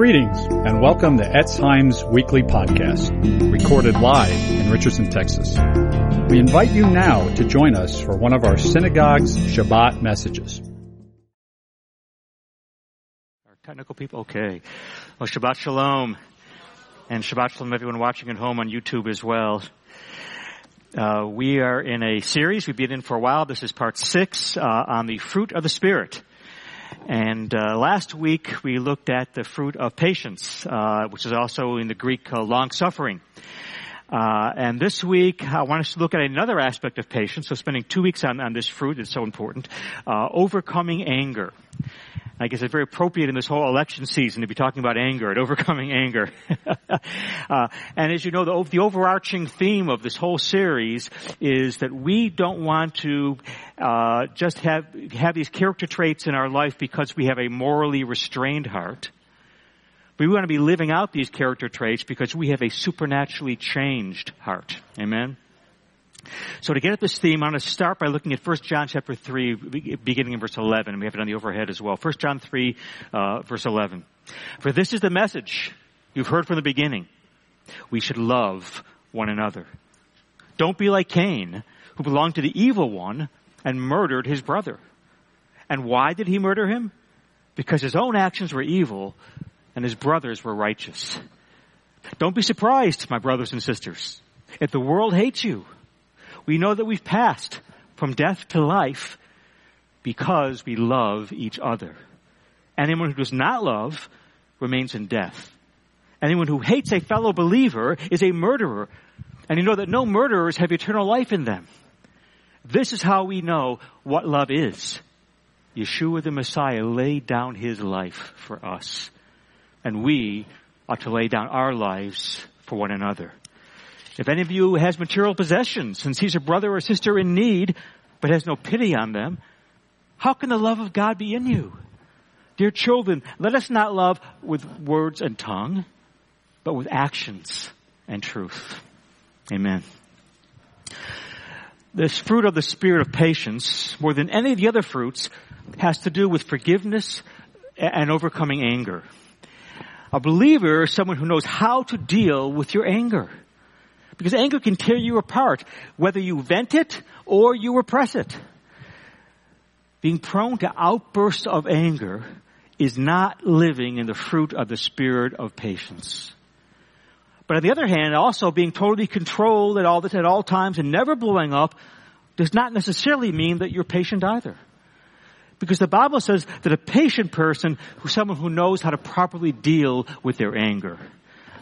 Greetings and welcome to Etz Chaim's weekly podcast, recorded live in Richardson, Texas. We invite you now to join us for one of our synagogue's Shabbat messages. Our technical people, okay. Well, Shabbat Shalom. And Shabbat Shalom everyone watching at home on YouTube as well. Uh, we are in a series we've been in for a while. This is part six uh, on the fruit of the Spirit. And uh, last week we looked at the fruit of patience, uh, which is also in the Greek uh, long suffering. Uh, and this week I want us to look at another aspect of patience. So spending two weeks on, on this fruit is so important. Uh, overcoming anger. I guess it's very appropriate in this whole election season to be talking about anger and overcoming anger. uh, and as you know, the, the, overarching theme of this whole series is that we don't want to uh, just have have these character traits in our life because we have a morally restrained heart. We want to be living out these character traits because we have a supernaturally changed heart. Amen. So to get at this theme, I'm going to start by looking at 1 John chapter 3, beginning in verse 11. We have it on the overhead as well. 1 John 3, uh, verse 11. For this is the message you've heard from the beginning. We should love one another. Don't be like Cain, who belonged to the evil one and murdered his brother. And why did he murder him? Because his own actions were evil and his brothers were righteous. Don't be surprised, my brothers and sisters, if the world hates you we know that we've passed from death to life because we love each other. Anyone who does not love remains in death. Anyone who hates a fellow believer is a murderer. And you know that no murderers have eternal life in them. This is how we know what love is. Yeshua the Messiah laid down his life for us. And we ought to lay down our lives for one another. If any of you has material possessions and sees a brother or sister in need, but has no pity on them, how can the love of God be in you? Dear children, let us not love with words and tongue, but with actions and truth. Amen. This fruit of the spirit of patience, more than any of the other fruits, has to do with forgiveness and overcoming anger. A believer is someone who knows how to deal with your anger. Because anger can tear you apart, whether you vent it or you repress it. Being prone to outbursts of anger is not living in the fruit of the spirit of patience. But on the other hand, also being totally controlled at all, at all times and never blowing up does not necessarily mean that you're patient either. Because the Bible says that a patient person is someone who knows how to properly deal with their anger.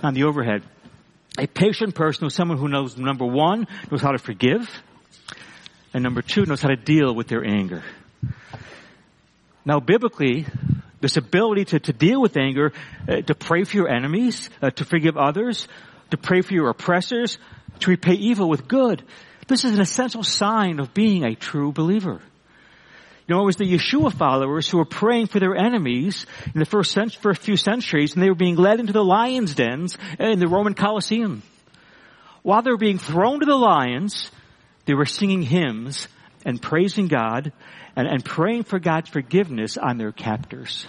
On the overhead, a patient person is someone who knows, number one, knows how to forgive, and number two, knows how to deal with their anger. Now, biblically, this ability to, to deal with anger, uh, to pray for your enemies, uh, to forgive others, to pray for your oppressors, to repay evil with good, this is an essential sign of being a true believer. It was the Yeshua followers who were praying for their enemies in the first, cent- first few centuries, and they were being led into the lions' dens in the Roman Colosseum. While they were being thrown to the lions, they were singing hymns and praising God and, and praying for God's forgiveness on their captors.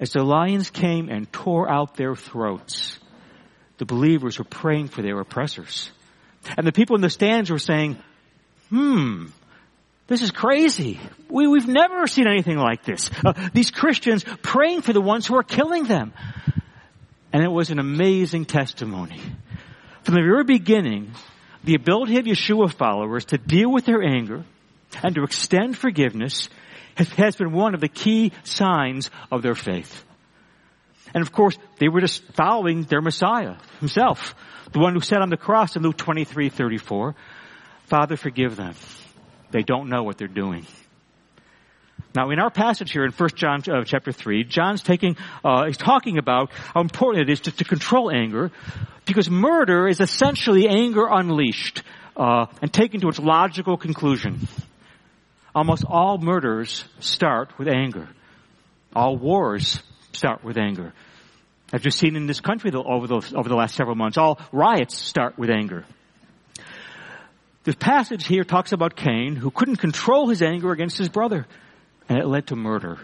As the lions came and tore out their throats, the believers were praying for their oppressors. And the people in the stands were saying, hmm, this is crazy. We, we've never seen anything like this. Uh, these Christians praying for the ones who are killing them. And it was an amazing testimony. From the very beginning, the ability of Yeshua followers to deal with their anger and to extend forgiveness has, been one of the key signs of their faith. And of course, they were just following their Messiah himself, the one who said on the cross in Luke 23, 34, Father, forgive them they don't know what they're doing. Now, in our passage here in 1 John uh, chapter 3, John's taking, uh, he's talking about how important it is to, to control anger, because murder is essentially anger unleashed uh, and taken to its logical conclusion. Almost all murders start with anger. All wars start with anger. I've just seen in this country over the, over the last several months, all riots start with anger. This passage here talks about Cain who couldn't control his anger against his brother and it led to murder.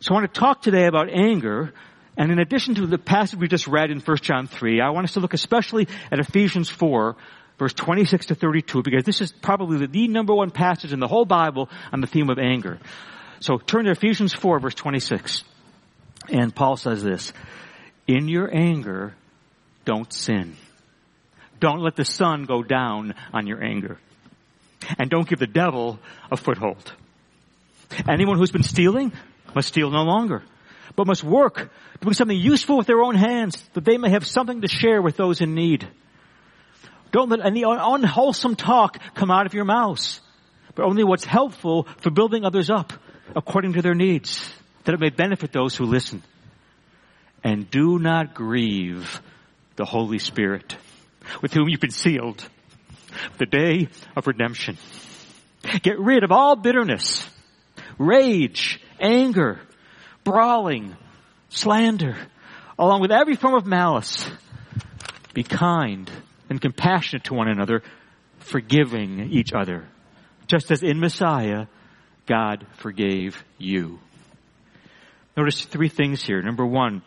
So I want to talk today about anger And in addition to the passage we just read in 1 John 3, I want us to look especially at Ephesians 4, verse 26 to 32, because this is probably the, number one passage in the whole Bible on the theme of anger. So turn to Ephesians 4, verse 26. And Paul says this, In your anger, don't sin. Don't let the sun go down on your anger. And don't give the devil a foothold. Anyone who's been stealing must steal no longer, but must work doing something useful with their own hands that they may have something to share with those in need. Don't let any unwholesome talk come out of your mouths, but only what's helpful for building others up according to their needs, that it may benefit those who listen. And do not grieve the Holy Spirit, with whom you've been sealed the day of redemption. Get rid of all bitterness, rage, anger, brawling, slander, along with every form of malice. Be kind and compassionate to one another, forgiving each other, just as in Messiah, God forgave you. Notice three things here. Number one,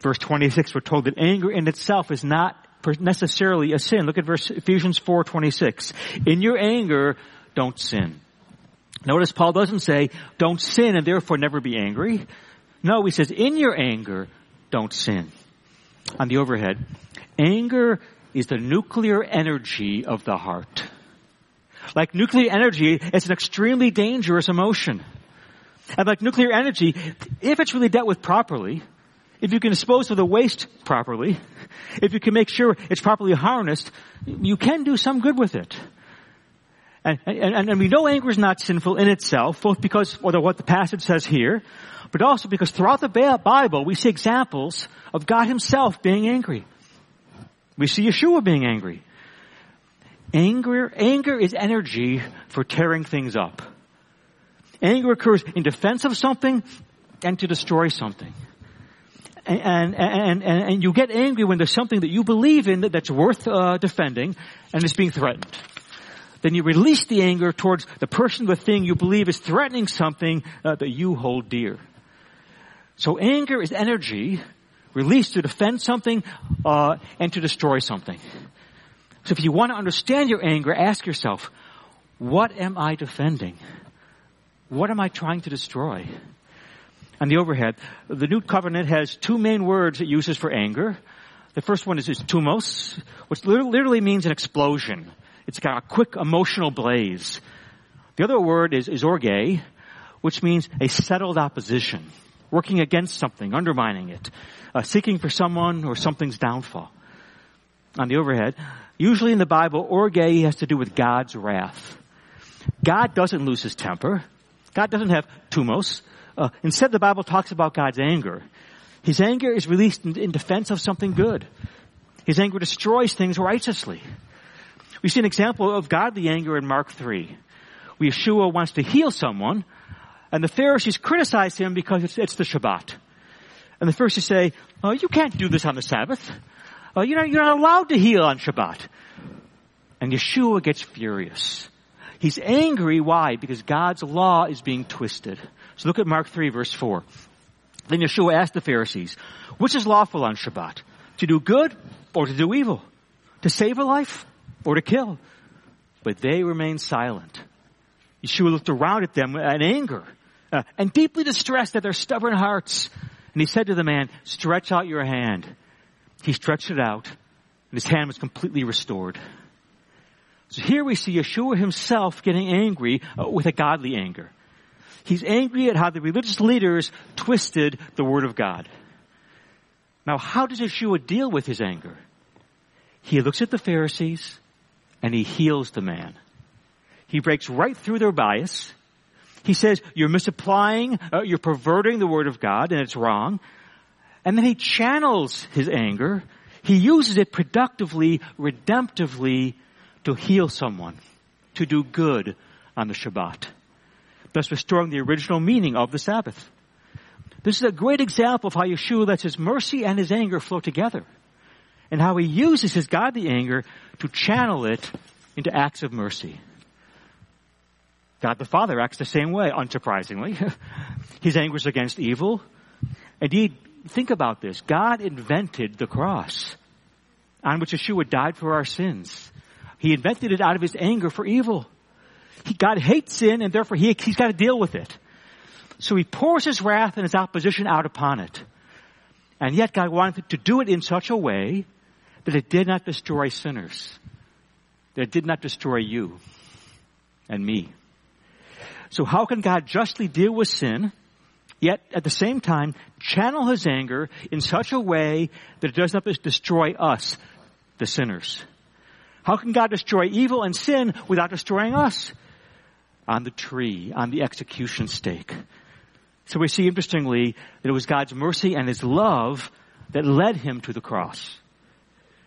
verse 26, we're told that anger in itself is not necessarily a sin. Look at verse Ephesians 4:26. In your anger, don't sin. Notice Paul doesn't say, don't sin and therefore never be angry. No, he says, in your anger, don't sin. On the overhead, anger is the nuclear energy of the heart. Like nuclear energy, it's an extremely dangerous emotion. And like nuclear energy, if it's really dealt with properly, if you can dispose of the waste properly, if you can make sure it's properly harnessed, you can do some good with it. And, and, and we know anger is not sinful in itself, both because of what the passage says here, but also because throughout the Bible we see examples of God himself being angry. We see Yeshua being angry. Anger, anger is energy for tearing things up. Anger occurs in defense of something and to destroy something. And, and, and, and you get angry when there's something that you believe in that's worth uh, defending and is being threatened. Then you release the anger towards the person, the thing you believe is threatening something uh, that you hold dear. So anger is energy released to defend something uh, and to destroy something. So if you want to understand your anger, ask yourself, what am I defending? What am I trying to destroy? On the overhead, the New Covenant has two main words it uses for anger. The first one is, is thumos, which literally means an explosion. It's got a quick emotional blaze. The other word is, is orge, which means a settled opposition, working against something, undermining it, uh, seeking for someone or something's downfall. On the overhead, usually in the Bible, orge has to do with God's wrath. God doesn't lose his temper. God doesn't have thumos. Uh, instead, the Bible talks about God's anger. His anger is released in, in defense of something good. His anger destroys things righteously. We see an example of godly anger in Mark 3. Where Yeshua wants to heal someone, and the Pharisees criticize him because it's, it's the Shabbat. And the Pharisees say, oh, you can't do this on the Sabbath. Oh, you're, not, you're not allowed to heal on Shabbat. And Yeshua gets furious. He's angry. Why? Because God's law is being twisted. So look at Mark 3 verse 4. Then Yeshua asked the Pharisees, which is lawful on Shabbat? To do good or to do evil? To save a life or to kill. But they remained silent. Yeshua looked around at them in anger uh, and deeply distressed at their stubborn hearts. And he said to the man, stretch out your hand. He stretched it out and his hand was completely restored. So here we see Yeshua himself getting angry uh, with a godly anger. He's angry at how the religious leaders twisted the word of God. Now, how does Yeshua deal with his anger? He looks at the Pharisees and he heals the man. He breaks right through their bias. He says, you're misapplying, uh, you're perverting the word of God and it's wrong. And then he channels his anger. He uses it productively, redemptively to heal someone, to do good on the Shabbat, thus restoring the original meaning of the Sabbath. This is a great example of how Yeshua lets his mercy and his anger flow together and how he uses his godly anger to channel it into acts of mercy. God the Father acts the same way, unsurprisingly. his anger is against evil. Indeed, think about this. God invented the cross on which Yeshua died for our sins. He invented it out of his anger for evil. He, God hates sin and therefore he, he's got to deal with it. So he pours his wrath and his opposition out upon it. And yet God wanted to do it in such a way that it did not destroy sinners. That it did not destroy you and me. So how can God justly deal with sin, yet at the same time channel his anger in such a way that it does not destroy us, the sinners? How can God destroy evil and sin without destroying us? On the tree, on the execution stake. So we see interestingly that it was God's mercy and His love that led Him to the cross.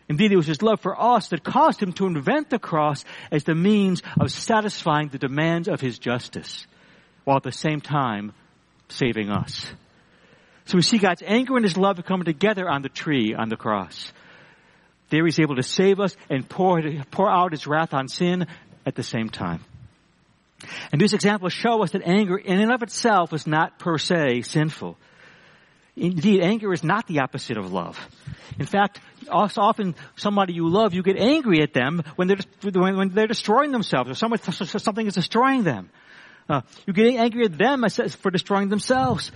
Indeed, it was His love for us that caused Him to invent the cross as the means of satisfying the demands of His justice, while at the same time saving us. So we see God's anger and His love coming together on the tree, on the cross. There He's able to save us and pour, pour out His wrath on sin at the same time. And these examples show us that anger in and of itself is not per se sinful. Indeed, anger is not the opposite of love. In fact, often somebody you love, you get angry at them when they're, when they're destroying themselves or something is destroying them. Uh, you get angry at them for destroying themselves.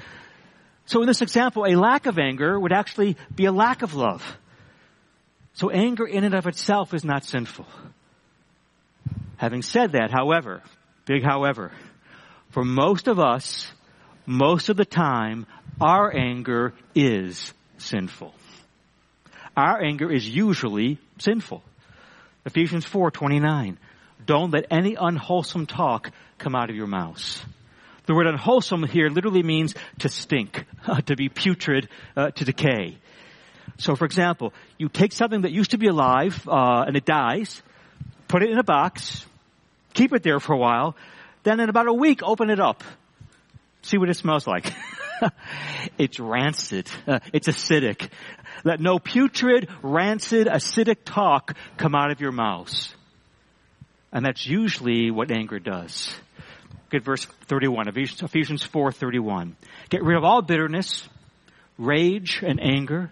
So in this example, a lack of anger would actually be a lack of love. So anger in and of itself is not sinful. Having said that, however, big however, for most of us, most of the time, our anger is sinful. Our anger is usually sinful. Ephesians 4:29. Don't let any unwholesome talk come out of your mouths. The word unwholesome here literally means to stink, to be putrid, uh, to decay. So, for example, you take something that used to be alive uh, and it dies, put it in a box, keep it there for a while, then in about a week, open it up, see what it smells like. it's rancid. Uh, it's acidic. Let no putrid, rancid, acidic talk come out of your mouths. And that's usually what anger does. Get verse 31, Ephesians 4, 31. Get rid of all bitterness, rage and anger,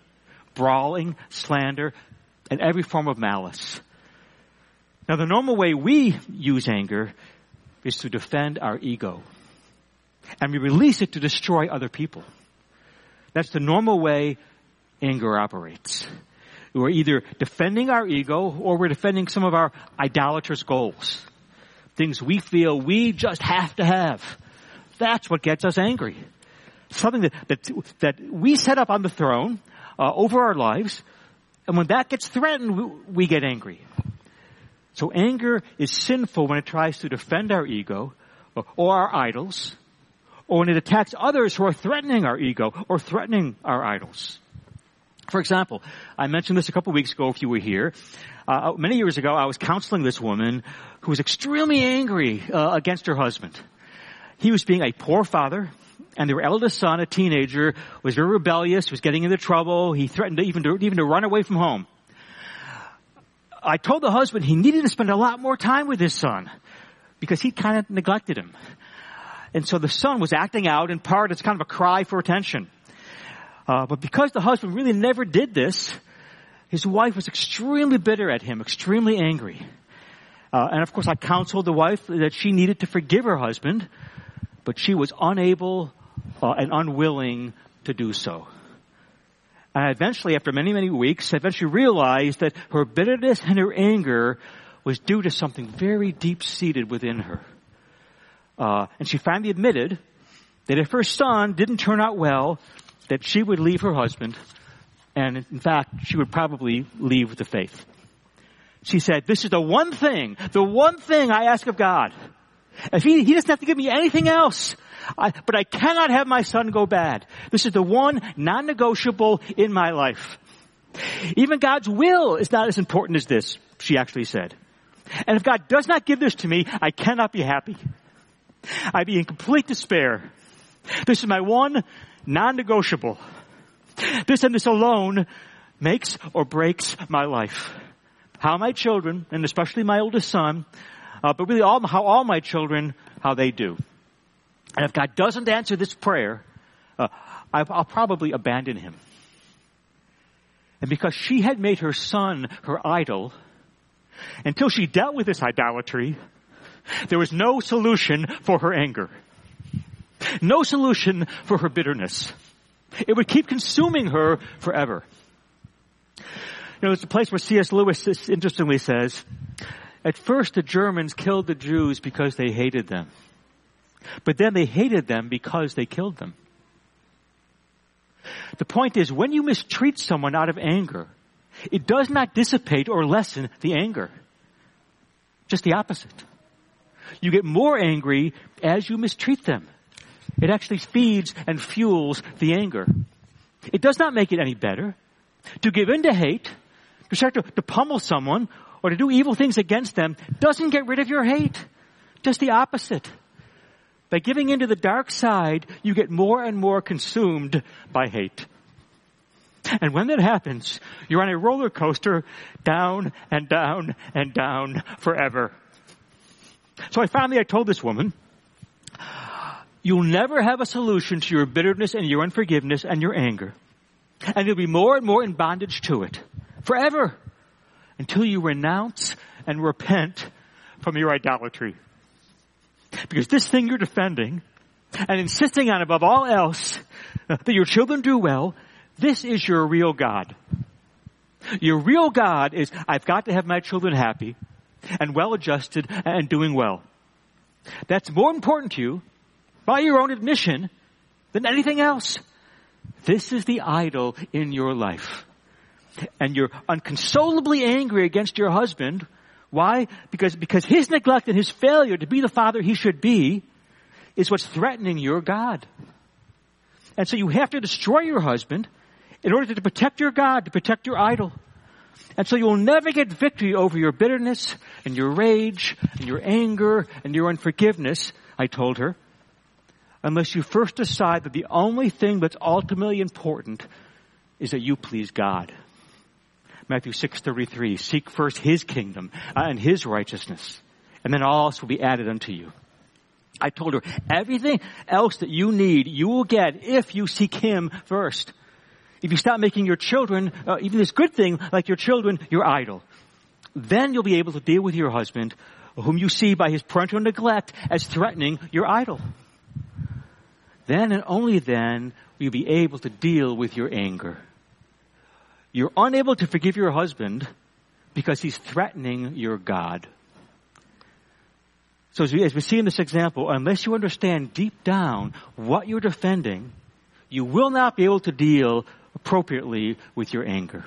brawling, slander, and every form of malice. Now the normal way we use anger is to defend our ego. And we release it to destroy other people. That's the normal way anger operates. We're either defending our ego or we're defending some of our idolatrous goals. Things we feel we just have to have. That's what gets us angry. Something that, that, that we set up on the throne uh, over our lives, and when that gets threatened, we, we get angry. So anger is sinful when it tries to defend our ego or, our idols, or when it attacks others who are threatening our ego or threatening our idols. For example, I mentioned this a couple weeks ago if you were here. Uh, many years ago, I was counseling this woman who was extremely angry uh, against her husband. He was being a poor father, and their eldest son, a teenager, was very rebellious, was getting into trouble. He threatened to even to, even to run away from home. I told the husband he needed to spend a lot more time with his son because he kind of neglected him. And so the son was acting out in part as kind of a cry for attention. Uh, but because the husband really never did this, his wife was extremely bitter at him, extremely angry. Uh, and of course, I counseled the wife that she needed to forgive her husband, but she was unable uh, and unwilling to do so. And eventually, after many, many weeks, eventually realized that her bitterness and her anger was due to something very deep seated within her. Uh, and she finally admitted that if her son didn't turn out well, that she would leave her husband, and in fact, she would probably leave the faith. She said, this is the one thing, the one thing I ask of God. If he, he doesn't have to give me anything else, I, but I cannot have my son go bad. This is the one non-negotiable in my life. Even God's will is not as important as this, she actually said. And if God does not give this to me, I cannot be happy. I'd be in complete despair. This is my one non-negotiable. This and this alone makes or breaks my life. How my children, and especially my oldest son, uh, but really all, how all my children, how they do. And if God doesn't answer this prayer, uh, I'll probably abandon him. And because she had made her son her idol, until she dealt with this idolatry, there was no solution for her anger. No solution for her bitterness. It would keep consuming her forever. You know, it's a place where C.S. Lewis interestingly says, at first the Germans killed the Jews because they hated them. But then they hated them because they killed them. The point is, when you mistreat someone out of anger, it does not dissipate or lessen the anger. Just the opposite. You get more angry as you mistreat them. It actually feeds and fuels the anger. It does not make it any better. To give in to hate, to start to, to pummel someone, or to do evil things against them doesn't get rid of your hate. Just the opposite. By giving into the dark side, you get more and more consumed by hate. And when that happens, you're on a roller coaster down and down and down forever. So I finally I told this woman, you'll never have a solution to your bitterness and your unforgiveness and your anger. And you'll be more and more in bondage to it. Forever. Until you renounce and repent from your idolatry. Because this thing you're defending and insisting on above all else that your children do well, this is your real God. Your real God is, I've got to have my children happy and well adjusted and doing well. That's more important to you by your own admission than anything else. This is the idol in your life. And you're unconsolably angry against your husband why? Because, because his neglect and his failure to be the father he should be is what's threatening your God. And so you have to destroy your husband in order to protect your God, to protect your idol. And so you'll never get victory over your bitterness and your rage and your anger and your unforgiveness, I told her, unless you first decide that the only thing that's ultimately important is that you please God. Matthew 6:33, seek first his kingdom uh, and his righteousness, and then all else will be added unto you. I told her, everything else that you need, you will get if you seek him first. If you stop making your children, uh, even this good thing, like your children, your idol, then you'll be able to deal with your husband, whom you see by his parental neglect as threatening your idol. Then and only then will you be able to deal with your anger. You're unable to forgive your husband because he's threatening your God. So as we, as we see in this example, unless you understand deep down what you're defending, you will not be able to deal appropriately with your anger.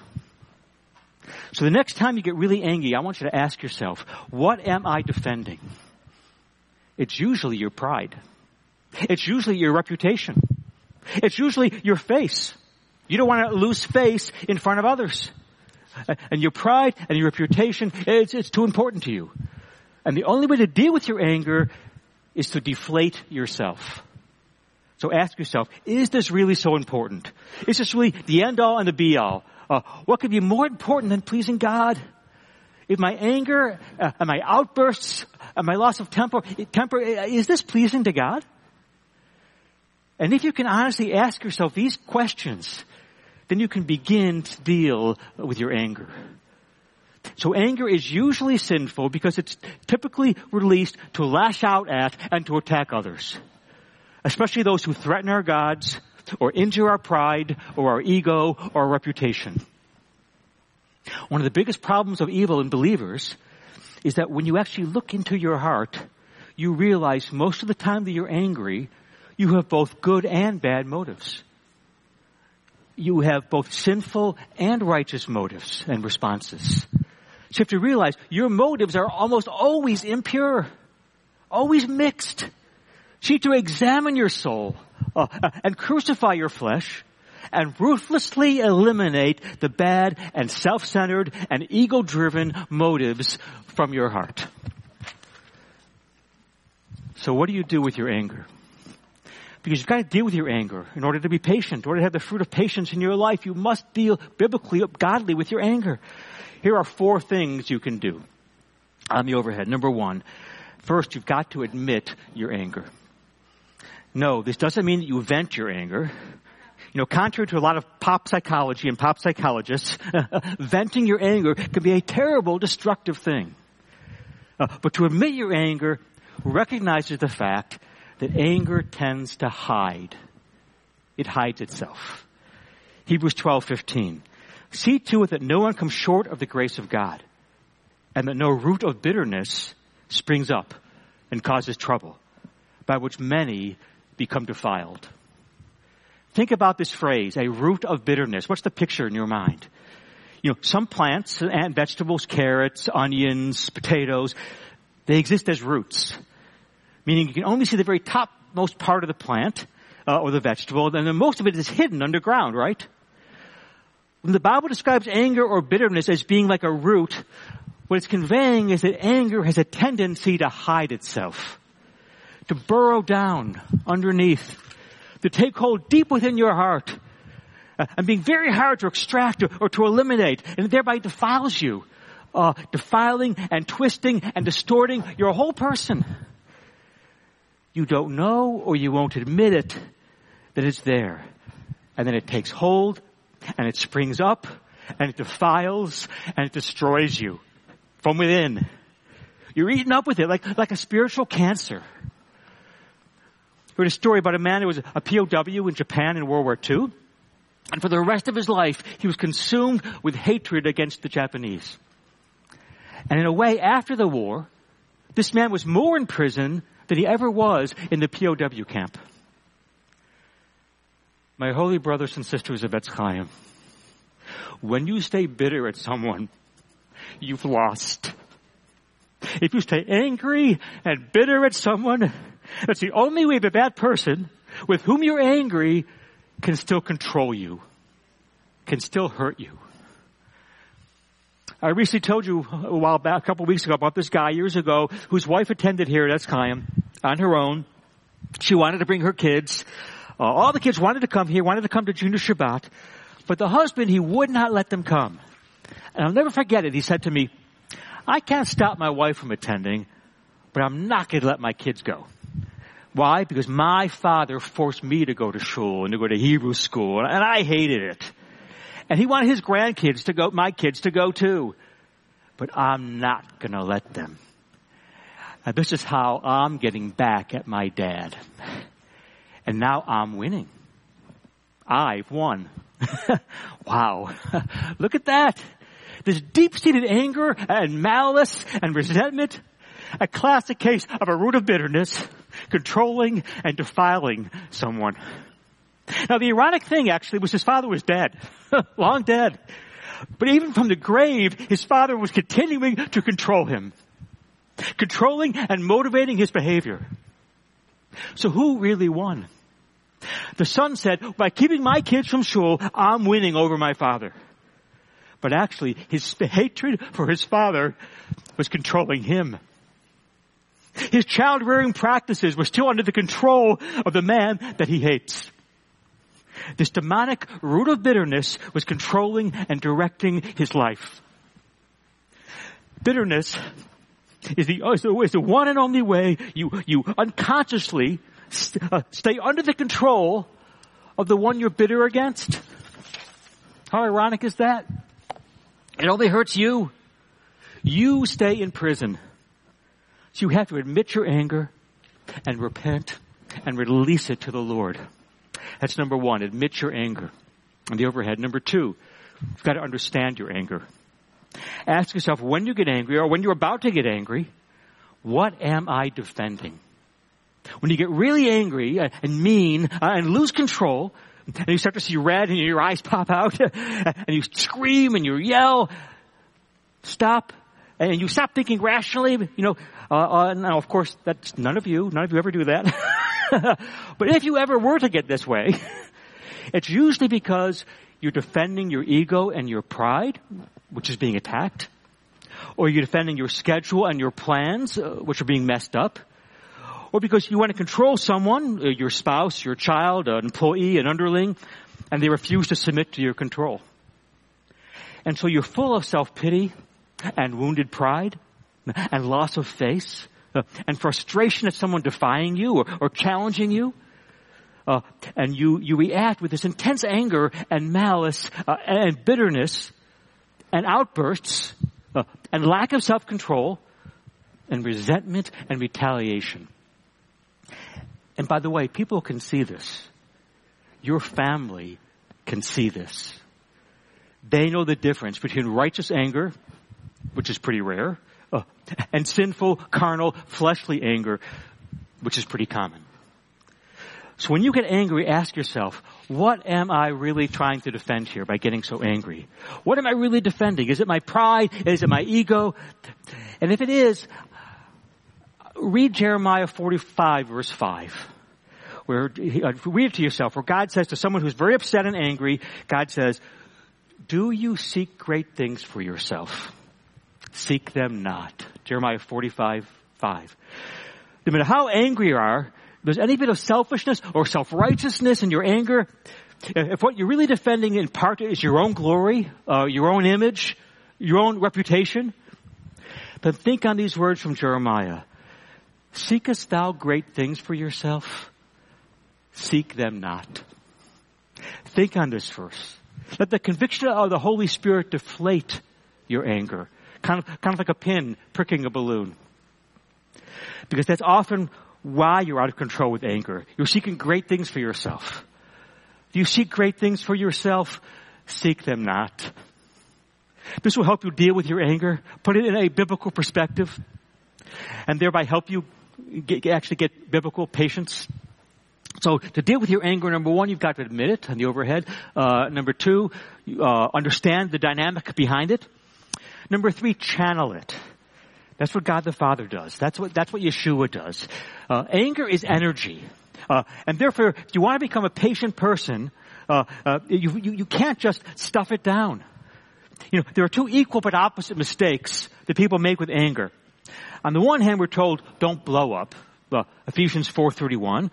So the next time you get really angry, I want you to ask yourself, what am I defending? It's usually your pride. It's usually your reputation. It's usually your face. You don't want to lose face in front of others. And your pride and your reputation, it's, it's too important to you. And the only way to deal with your anger is to deflate yourself. So ask yourself, is this really so important? Is this really the end all and the be all? Uh, what could be more important than pleasing God? If my anger uh, and my outbursts and my loss of temper, temper, is this pleasing to God? And if you can honestly ask yourself these questions, then you can begin to deal with your anger. So anger is usually sinful because it's typically released to lash out at and to attack others. Especially those who threaten our gods or injure our pride or our ego or our reputation. One of the biggest problems of evil in believers is that when you actually look into your heart, you realize most of the time that you're angry, you have both good and bad motives you have both sinful and righteous motives and responses. So you have to realize your motives are almost always impure, always mixed. So you need to examine your soul uh, uh, and crucify your flesh and ruthlessly eliminate the bad and self-centered and ego-driven motives from your heart. So what do you do with your anger? Because you've got to deal with your anger. In order to be patient, in order to have the fruit of patience in your life, you must deal biblically, godly with your anger. Here are four things you can do on the overhead. Number one, first you've got to admit your anger. No, this doesn't mean that you vent your anger. You know, contrary to a lot of pop psychology and pop psychologists, venting your anger can be a terrible, destructive thing. Uh, but to admit your anger recognizes the fact that anger tends to hide. It hides itself. Hebrews 12:15. See to it that no one comes short of the grace of God, and that no root of bitterness springs up and causes trouble, by which many become defiled. Think about this phrase, a root of bitterness. What's the picture in your mind? You know, some plants and vegetables, carrots, onions, potatoes, they exist as roots. Meaning you can only see the very topmost part of the plant, uh, or the vegetable, and then most of it is hidden underground, right? When the Bible describes anger or bitterness as being like a root, what it's conveying is that anger has a tendency to hide itself, to burrow down underneath, to take hold deep within your heart, uh, and being very hard to extract or, or to eliminate, and thereby defiles you, uh, defiling and twisting and distorting your whole person. You don't know or you won't admit it that it's there. And then it takes hold and it springs up and it defiles and it destroys you from within. You're eaten up with it like, like a spiritual cancer. I heard a story about a man who was a POW in Japan in World War II. And for the rest of his life, he was consumed with hatred against the Japanese. And in a way, after the war, this man was more in prison than he ever was in the POW camp. My holy brothers and sisters of Etz Chaim, when you stay bitter at someone, you've lost. If you stay angry and bitter at someone, that's the only way that that person with whom you're angry can still control you, can still hurt you. I recently told you a while back, a couple weeks ago, about this guy years ago whose wife attended here at Etz Chaim on her own. She wanted to bring her kids. Uh, all the kids wanted to come here, wanted to come to Junior Shabbat, but the husband, he would not let them come. And I'll never forget it. He said to me, I can't stop my wife from attending, but I'm not going to let my kids go. Why? Because my father forced me to go to shul and to go to Hebrew school, and I hated it. And he wanted his grandkids to go, my kids to go too. But I'm not gonna let them. And this is how I'm getting back at my dad. And now I'm winning. I've won. wow. Look at that. This deep-seated anger and malice and resentment. A classic case of a root of bitterness controlling and defiling someone. Now the ironic thing actually was his father was dead. Long dead. But even from the grave, his father was continuing to control him. Controlling and motivating his behavior. So who really won? The son said, by keeping my kids from shul, I'm winning over my father. But actually, his hatred for his father was controlling him. His child rearing practices were still under the control of the man that he hates. This demonic root of bitterness was controlling and directing his life. Bitterness is the, is the, one and only way you, you unconsciously st- uh, stay under the control of the one you're bitter against. How ironic is that? It only hurts you. You stay in prison. So you have to admit your anger and repent and release it to the Lord. That's number one. Admit your anger on the overhead. Number two, you've got to understand your anger. Ask yourself when you get angry or when you're about to get angry, what am I defending? When you get really angry and mean uh, and lose control, and you start to see red and your eyes pop out, and you scream and you yell, stop, and you stop thinking rationally, you know, uh, uh, now of course that's none of you, none of you ever do that. but if you ever were to get this way, it's usually because you're defending your ego and your pride, which is being attacked, or you're defending your schedule and your plans, uh, which are being messed up, or because you want to control someone, uh, your spouse, your child, an employee, an underling, and they refuse to submit to your control. And so you're full of self-pity and wounded pride and loss of face and frustration at someone defying you or, or challenging you. uh, and you, you react with this intense anger and malice uh, and bitterness and outbursts uh, and lack of self-control and resentment and retaliation. And by the way, people can see this. Your family can see this. They know the difference between righteous anger, which is pretty rare, and sinful, carnal, fleshly anger, which is pretty common. So when you get angry, ask yourself, what am I really trying to defend here by getting so angry? What am I really defending? Is it my pride? Is it my ego? And if it is, read Jeremiah 45 verse 5. Where, uh, read it to yourself, where God says to someone who's very upset and angry, God says, do you seek great things for yourself? Seek them not. Jeremiah 45, 5. No matter how angry you are, there's any bit of selfishness or self-righteousness in your anger, if what you're really defending in part is your own glory, uh, your own image, your own reputation, then think on these words from Jeremiah. Seekest thou great things for yourself? Seek them not. Think on this verse. Let the conviction of the Holy Spirit deflate your anger. Kind of, kind of like a pin pricking a balloon. Because that's often why you're out of control with anger. You're seeking great things for yourself. Do you seek great things for yourself? Seek them not. This will help you deal with your anger, put it in a biblical perspective, and thereby help you get, actually get biblical patience so to deal with your anger, number one, you've got to admit it on the overhead. Uh, number two, uh, understand the dynamic behind it. Number three, channel it. That's what God the Father does. That's what that's what Yeshua does. Uh, anger is energy, uh, and therefore, if you want to become a patient person, uh, uh, you, you you can't just stuff it down. You know, there are two equal but opposite mistakes that people make with anger. On the one hand, we're told, don't blow up. Ephesians 4.31.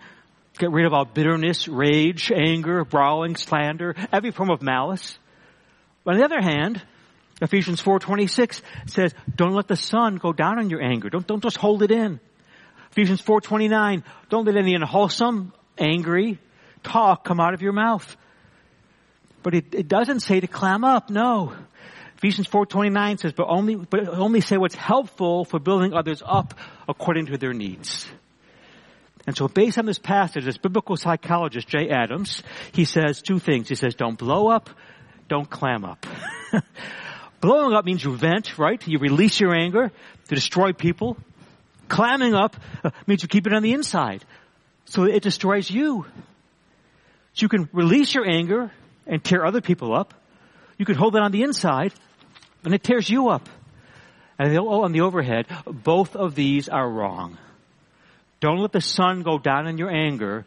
Get rid of all bitterness, rage, anger, brawling, slander, every form of malice. On the other hand, Ephesians 4.26 says, don't let the sun go down on your anger. Don't, don't just hold it in. Ephesians 4.29, don't let any unwholesome, angry talk come out of your mouth. But it, it doesn't say to clam up, no. Ephesians 4.29 says, but only, but only say what's helpful for building others up according to their needs. And so based on this passage, this biblical psychologist, Jay Adams, he says two things. He says, don't blow up, don't clam up. Blowing up means you vent, right? You release your anger to destroy people. Clamming up uh, means you keep it on the inside. So it destroys you. So you can release your anger and tear other people up. You can hold it on the inside and it tears you up. And on the overhead, both of these are wrong. Don't let the sun go down in your anger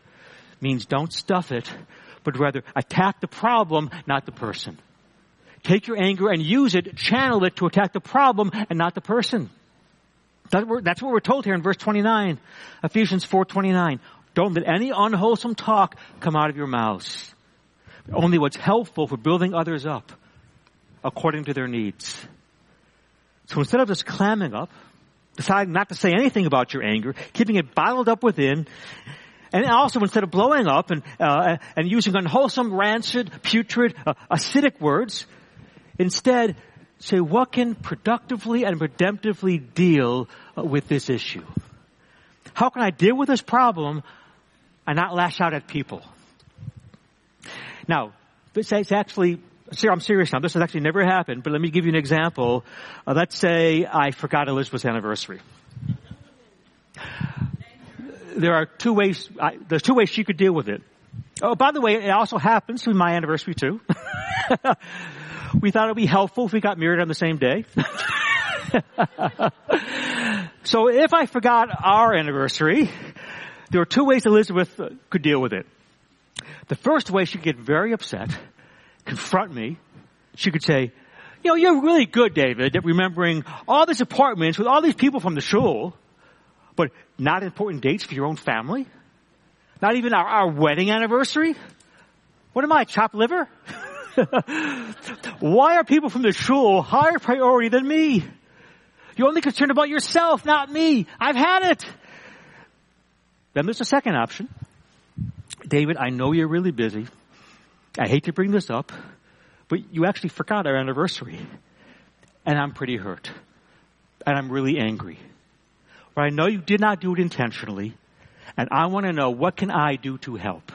means don't stuff it, but rather attack the problem, not the person. Take your anger and use it, channel it to attack the problem and not the person. That's what we're told here in verse 29, Ephesians 4:29. Don't let any unwholesome talk come out of your mouths. Only what's helpful for building others up according to their needs. So instead of just clamming up, deciding not to say anything about your anger, keeping it bottled up within, and also instead of blowing up and uh, and using unwholesome, rancid, putrid, uh, acidic words, instead say what can productively and redemptively deal uh, with this issue. How can I deal with this problem and not lash out at people? Now, this is actually I'm serious now. This has actually never happened, but let me give you an example. Uh, let's say I forgot Elizabeth's anniversary. There are two ways, I, there's two ways she could deal with it. Oh, by the way, it also happens to be my anniversary too. we thought it would be helpful if we got married on the same day. so if I forgot our anniversary, there are two ways Elizabeth could deal with it. The first way she could get very upset confront me, she could say, you know, you're really good, David, at remembering all these appointments with all these people from the shul, but not important dates for your own family? Not even our, our wedding anniversary? What am I, chopped liver? Why are people from the shul higher priority than me? You're only concerned about yourself, not me. I've had it. Then there's a second option. David, I know you're really busy. I hate to bring this up, but you actually forgot our anniversary. And I'm pretty hurt. And I'm really angry. But I know you did not do it intentionally. And I want to know what can I do to help?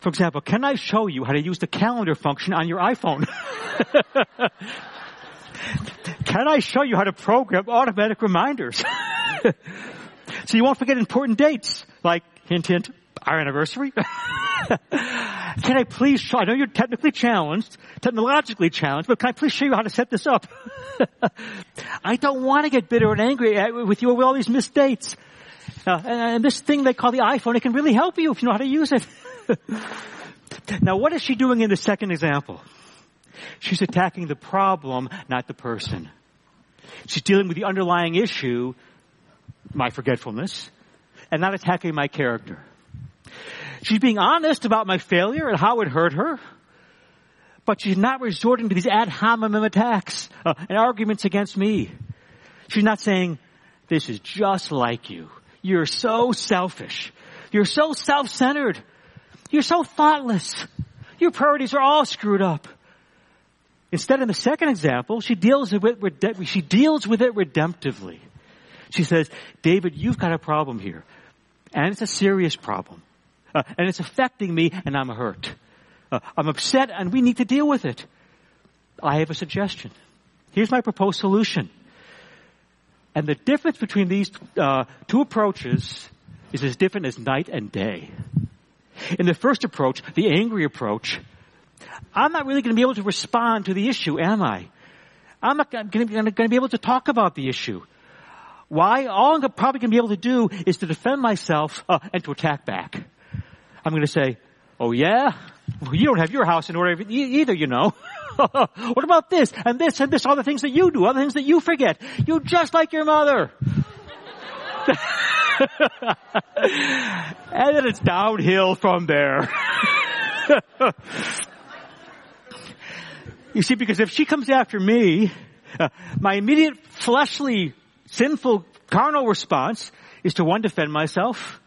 For example, can I show you how to use the calendar function on your iPhone? can I show you how to program automatic reminders? so you won't forget important dates, like hint hint, our anniversary. can I please show, I know you're technically challenged, technologically challenged, but can I please show you how to set this up? I don't want to get bitter and angry with you over all these missed dates. Uh, and this thing they call the iPhone, it can really help you if you know how to use it. now what is she doing in the second example? She's attacking the problem, not the person. She's dealing with the underlying issue, my forgetfulness, and not attacking my character. She's being honest about my failure and how it hurt her, but she's not resorting to these ad hominem attacks uh, and arguments against me. She's not saying, this is just like you. You're so selfish. You're so self-centered. You're so thoughtless. Your priorities are all screwed up. Instead, in the second example, she deals with it, she deals with it redemptively. She says, David, you've got a problem here. And it's a serious problem. Uh, and it's affecting me and I'm hurt. Uh, I'm upset and we need to deal with it. I have a suggestion. Here's my proposed solution. And the difference between these uh, two approaches is as different as night and day. In the first approach, the angry approach, I'm not really going to be able to respond to the issue, am I? I'm not going to be able to talk about the issue. Why? All I'm probably going to be able to do is to defend myself uh, and to attack back. I'm going to say, oh yeah? Well, you don't have your house in order either, you know. what about this and this and this, all the things that you do, all the things that you forget. You're just like your mother. and then it's downhill from there. you see, because if she comes after me, uh, my immediate fleshly, sinful, carnal response is to one, defend myself,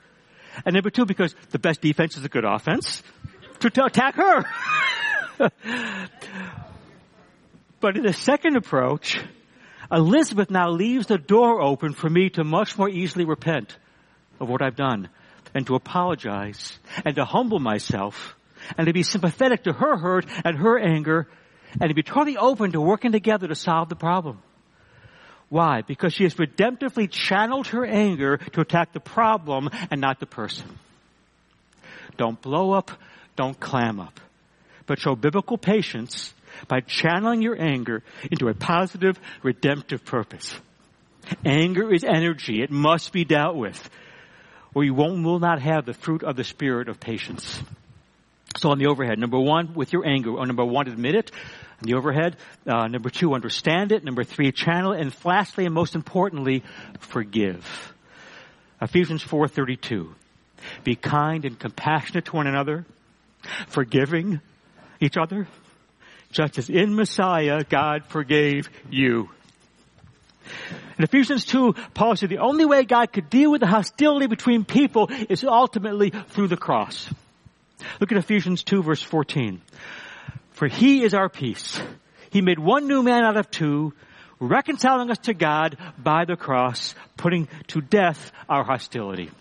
and number two, because the best defense is a good offense, to, to attack her. but in the second approach, Elizabeth now leaves the door open for me to much more easily repent of what I've done and to apologize and to humble myself and to be sympathetic to her hurt and her anger and to be totally open to working together to solve the problem. Why? Because she has redemptively channeled her anger to attack the problem and not the person. Don't blow up, don't clam up, but show biblical patience by channeling your anger into a positive, redemptive purpose. Anger is energy. It must be dealt with. Or you won't, will not have the fruit of the spirit of patience. So on the overhead, number one, with your anger, or number one, admit it. On the overhead, uh, number two, understand it. Number three, channel it. And lastly, and most importantly, forgive. Ephesians 4.32. Be kind and compassionate to one another, forgiving each other, just as in Messiah God forgave you. In Ephesians 2, Paul said the only way God could deal with the hostility between people is ultimately through the cross. Look at Ephesians 2 verse 14. For he is our peace. He made one new man out of two, reconciling us to God by the cross, putting to death our hostility.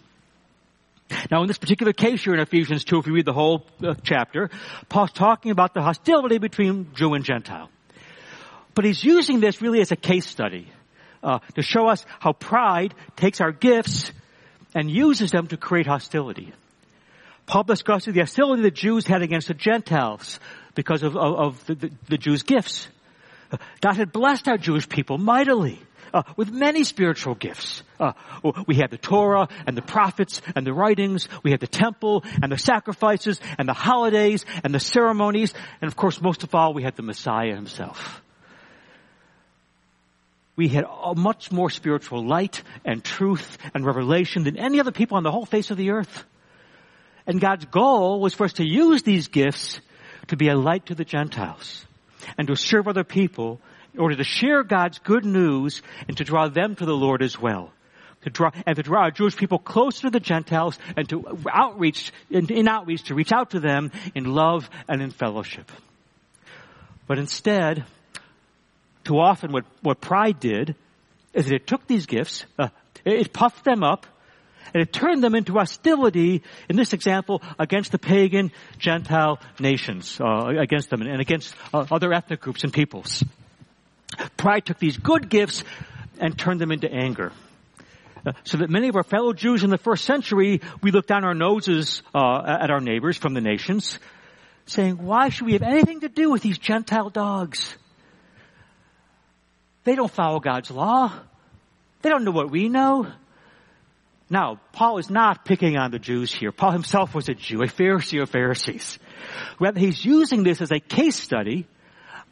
Now in this particular case here in Ephesians 2, if you read the whole uh, chapter, Paul's talking about the hostility between Jew and Gentile. But he's using this really as a case study uh, to show us how pride takes our gifts and uses them to create hostility. Paul discusses the hostility the Jews had against the Gentiles because of, of, of the, the, the Jews' gifts. God had blessed our Jewish people mightily uh, with many spiritual gifts. Uh, we had the Torah and the prophets and the writings. We had the temple and the sacrifices and the holidays and the ceremonies. And of course, most of all, we had the Messiah himself. We had much more spiritual light and truth and revelation than any other people on the whole face of the earth. And God's goal was for us to use these gifts to be a light to the Gentiles and to serve other people in order to share God's good news and to draw them to the Lord as well. to draw, and to draw Jewish people closer to the Gentiles and to outreach, in, in outreach, to reach out to them in love and in fellowship. But instead, too often what, what pride did is that it took these gifts, uh, it puffed them up, and it turned them into hostility, in this example, against the pagan Gentile nations, uh, against them and against uh, other ethnic groups and peoples. Pride took these good gifts and turned them into anger. Uh, so that many of our fellow Jews in the first century, we looked down our noses uh, at our neighbors from the nations, saying, why should we have anything to do with these Gentile dogs? They don't follow God's law. They don't know what we know. Now, Paul is not picking on the Jews here. Paul himself was a Jew, a Pharisee of Pharisees. Rather, he's using this as a case study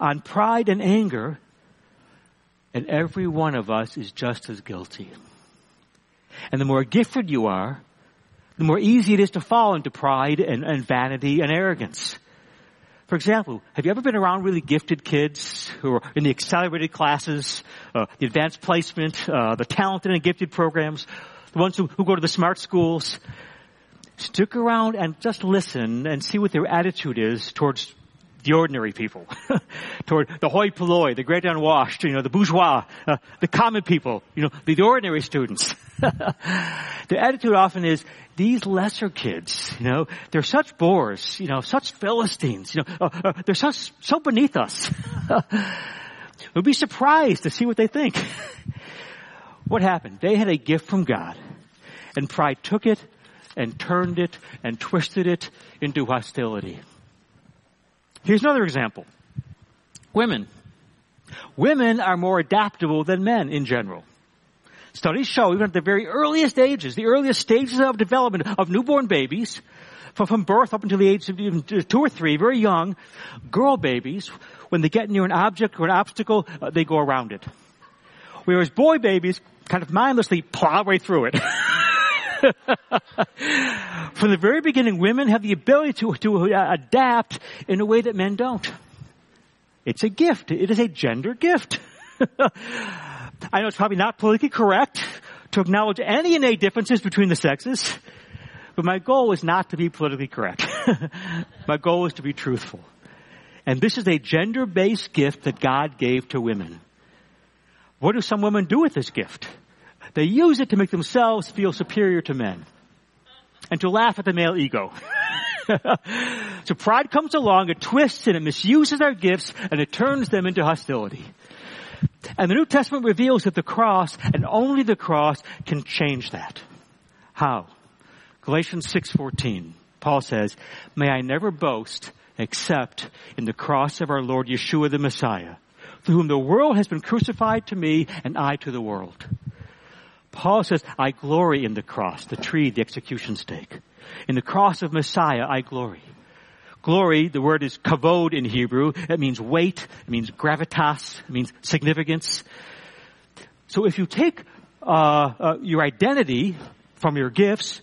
on pride and anger, and every one of us is just as guilty. And the more gifted you are, the more easy it is to fall into pride and, and vanity and arrogance. For example, have you ever been around really gifted kids who are in the accelerated classes, uh, the advanced placement, uh, the talented and gifted programs, the ones who, who go to the smart schools? Stick around and just listen and see what their attitude is towards the ordinary people, toward the hoi polloi, the great unwashed, you know, the bourgeois, uh, the common people, you know, the, the ordinary students. the attitude often is, these lesser kids, you know, they're such bores, you know, such Philistines, you know, uh, uh, they're such, so beneath us. We'd be surprised to see what they think. what happened? They had a gift from God, and pride took it and turned it and twisted it into hostility. Here's another example. Women. Women are more adaptable than men in general. Studies show even at the very earliest ages, the earliest stages of development of newborn babies, from birth up until the age of even two or three, very young, girl babies, when they get near an object or an obstacle, uh, they go around it. Whereas boy babies kind of mindlessly plow right through it. From the very beginning, women have the ability to, to uh, adapt in a way that men don't. It's a gift. It is a gender gift. I know it's probably not politically correct to acknowledge any innate differences between the sexes, but my goal is not to be politically correct. my goal is to be truthful. And this is a gender-based gift that God gave to women. What do some women do with this gift? They use it to make themselves feel superior to men and to laugh at the male ego. so pride comes along, it twists and it misuses our gifts and it turns them into hostility. And the New Testament reveals that the cross and only the cross can change that. How? Galatians 6:14. Paul says, "May I never boast except in the cross of our Lord Yeshua the Messiah, through whom the world has been crucified to me and I to the world." Paul says, I glory in the cross, the tree, the execution stake. In the cross of Messiah, I glory. Glory, the word is kavod in Hebrew. It means weight. It means gravitas. It means significance. So if you take uh, uh, your identity from your gifts,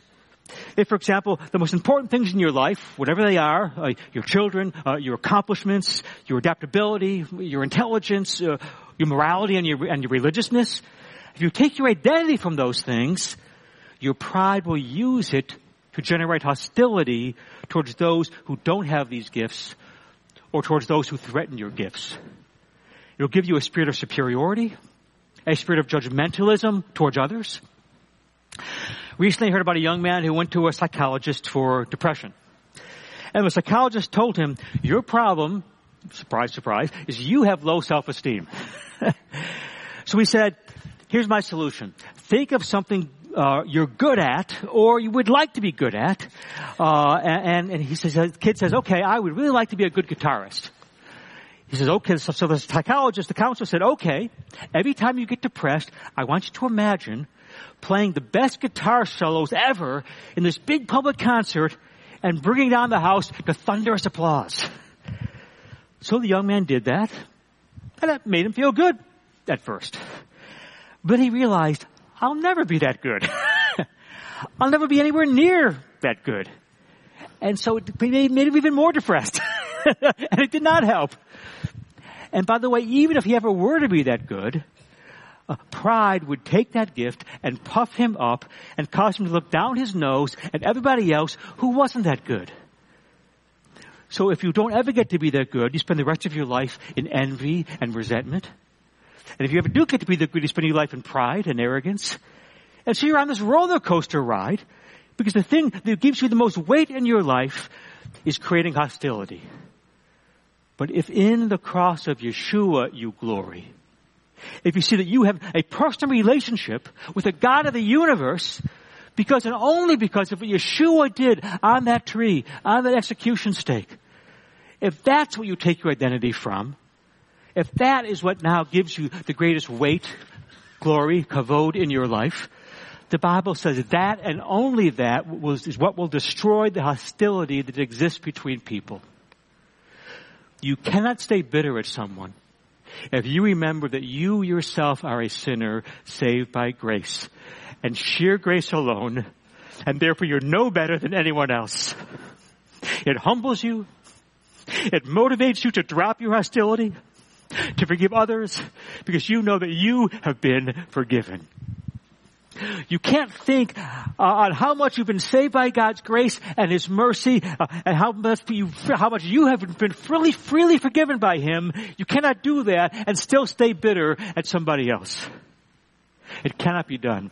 if, for example, the most important things in your life, whatever they are, uh, your children, uh, your accomplishments, your adaptability, your intelligence, uh, your morality, and your, and your religiousness, if you take your identity from those things, your pride will use it to generate hostility towards those who don't have these gifts or towards those who threaten your gifts. It'll give you a spirit of superiority, a spirit of judgmentalism towards others. Recently I heard about a young man who went to a psychologist for depression. And the psychologist told him, your problem, surprise, surprise, is you have low self-esteem. so he said, Here's my solution. Think of something uh, you're good at, or you would like to be good at, uh, and, and he says, the kid says, okay, I would really like to be a good guitarist. He says, okay, so, so the psychologist, the counselor said, okay, every time you get depressed, I want you to imagine playing the best guitar solos ever in this big public concert and bringing down the house to thunderous applause. So the young man did that, and that made him feel good at first. But he realized, I'll never be that good. I'll never be anywhere near that good. And so it made him even more depressed. and it did not help. And by the way, even if he ever were to be that good, uh, pride would take that gift and puff him up and cause him to look down his nose at everybody else who wasn't that good. So if you don't ever get to be that good, you spend the rest of your life in envy and resentment. And if you ever do get to be the good, you spend your life in pride and arrogance. And so you're on this roller coaster ride because the thing that gives you the most weight in your life is creating hostility. But if in the cross of Yeshua you glory, if you see that you have a personal relationship with the God of the universe, because and only because of what Yeshua did on that tree, on that execution stake, if that's what you take your identity from, if that is what now gives you the greatest weight, glory, kavod in your life, the Bible says that and only that was, is what will destroy the hostility that exists between people. You cannot stay bitter at someone if you remember that you yourself are a sinner saved by grace and sheer grace alone, and therefore you're no better than anyone else. It humbles you. It motivates you to drop your hostility, to forgive others, because you know that you have been forgiven. You can't think uh, on how much you've been saved by God's grace and His mercy, uh, and how much you how much you have been freely freely forgiven by Him. You cannot do that and still stay bitter at somebody else. It cannot be done.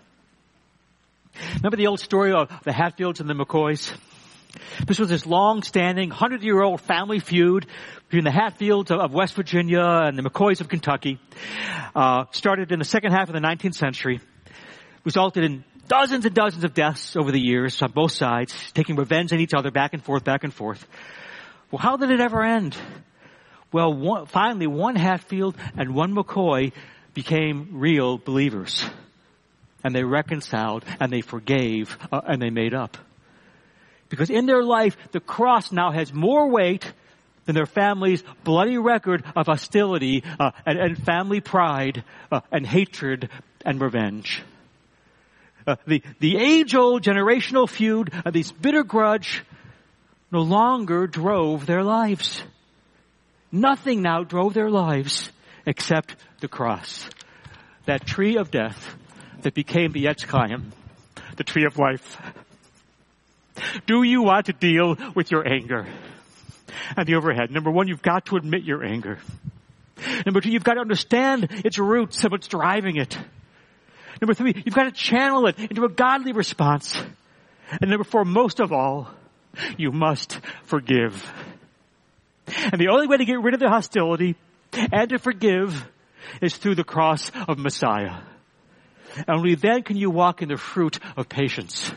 Remember the old story of the Hatfields and the McCoys? This was this long-standing, hundred-year-old family feud between the Hatfields of West Virginia and the McCoys of Kentucky. Uh, started in the second half of the 19th century resulted in dozens and dozens of deaths over the years on both sides, taking revenge on each other back and forth, back and forth. Well, how did it ever end? Well, one, finally, one Hatfield and one McCoy became real believers. And they reconciled and they forgave uh, and they made up. Because in their life, the cross now has more weight than their family's bloody record of hostility uh, and, and, family pride uh, and hatred and revenge. Uh, the, the age-old generational feud, this bitter grudge, no longer drove their lives. Nothing now drove their lives except the cross. That tree of death that became the Etz Chaim, the tree of life. Do you want to deal with your anger? And the overhead. Number one, you've got to admit your anger. Number two, you've got to understand its roots and what's driving it. Number three, you've got to channel it into a godly response. And number four, most of all, you must forgive. And the only way to get rid of the hostility and to forgive is through the cross of Messiah. Only then can you walk in the fruit of patience.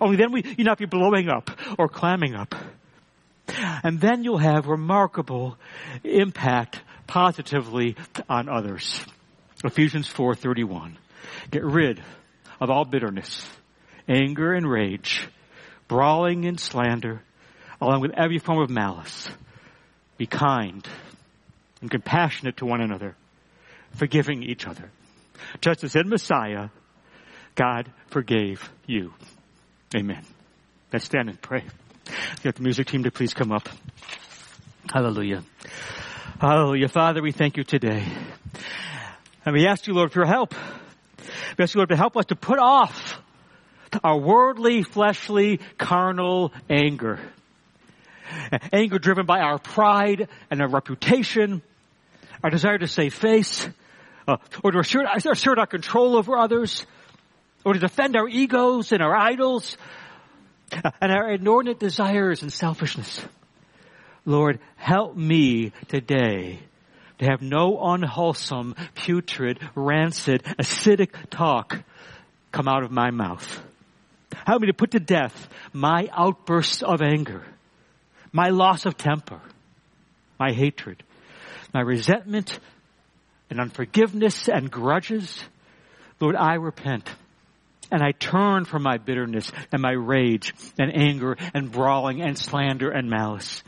Only then will you not be blowing up or clamming up. And then you'll have remarkable impact positively on others. Ephesians 4:31. Get rid of all bitterness, anger and rage, brawling and slander, along with every form of malice. Be kind and compassionate to one another, forgiving each other. Just as in Messiah, God forgave you. Amen. Let's stand and pray. Get the music team to please come up. Hallelujah. Hallelujah. Father, we thank you today. And we ask you, Lord, for your help. We ask you, Lord, to help us to put off our worldly, fleshly, carnal anger. Anger driven by our pride and our reputation, our desire to save face, uh, or to assert, assert our control over others, or to defend our egos and our idols, and our inordinate desires and selfishness. Lord, help me today to have no unwholesome, putrid, rancid, acidic talk come out of my mouth. Help me to put to death my outbursts of anger, my loss of temper, my hatred, my resentment and unforgiveness and grudges. Lord, I repent. And I turn from my bitterness and my rage and anger and brawling and slander and malice.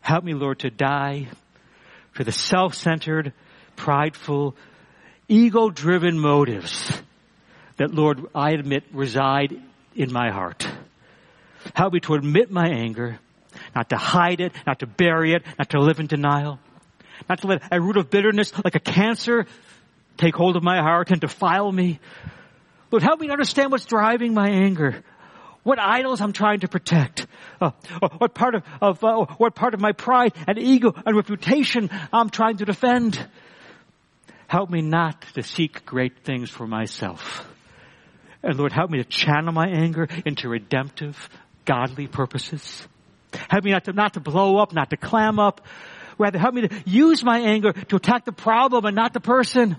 Help me, Lord, to die for the self-centered, prideful, ego-driven motives that, Lord, I admit reside in my heart. Help me to admit my anger, not to hide it, not to bury it, not to live in denial, not to let a root of bitterness like a cancer take hold of my heart and defile me. Lord, help me to understand what's driving my anger. What idols I'm trying to protect. Uh, what part of, of uh, what part of my pride and ego and reputation I'm trying to defend. Help me not to seek great things for myself. And Lord, help me to channel my anger into redemptive, godly purposes. Help me not to, not to blow up, not to clam up. Rather, help me to use my anger to attack the problem and not the person.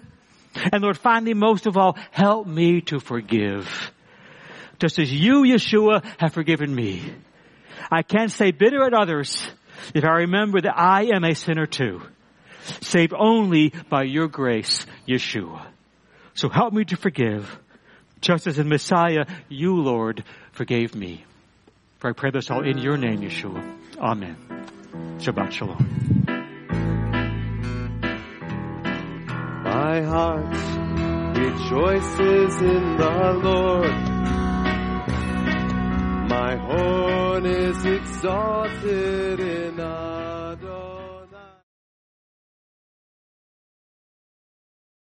And Lord, finally, most of all, help me to forgive. Just as you, Yeshua, have forgiven me. I can't stay bitter at others if I remember that I am a sinner too. Saved only by your grace, Yeshua. So help me to forgive, just as in Messiah, you, Lord, forgave me. For I pray this all in your name, Yeshua. Amen. Shabbat Shalom. My heart rejoices in the Lord. My horn is exalted in us.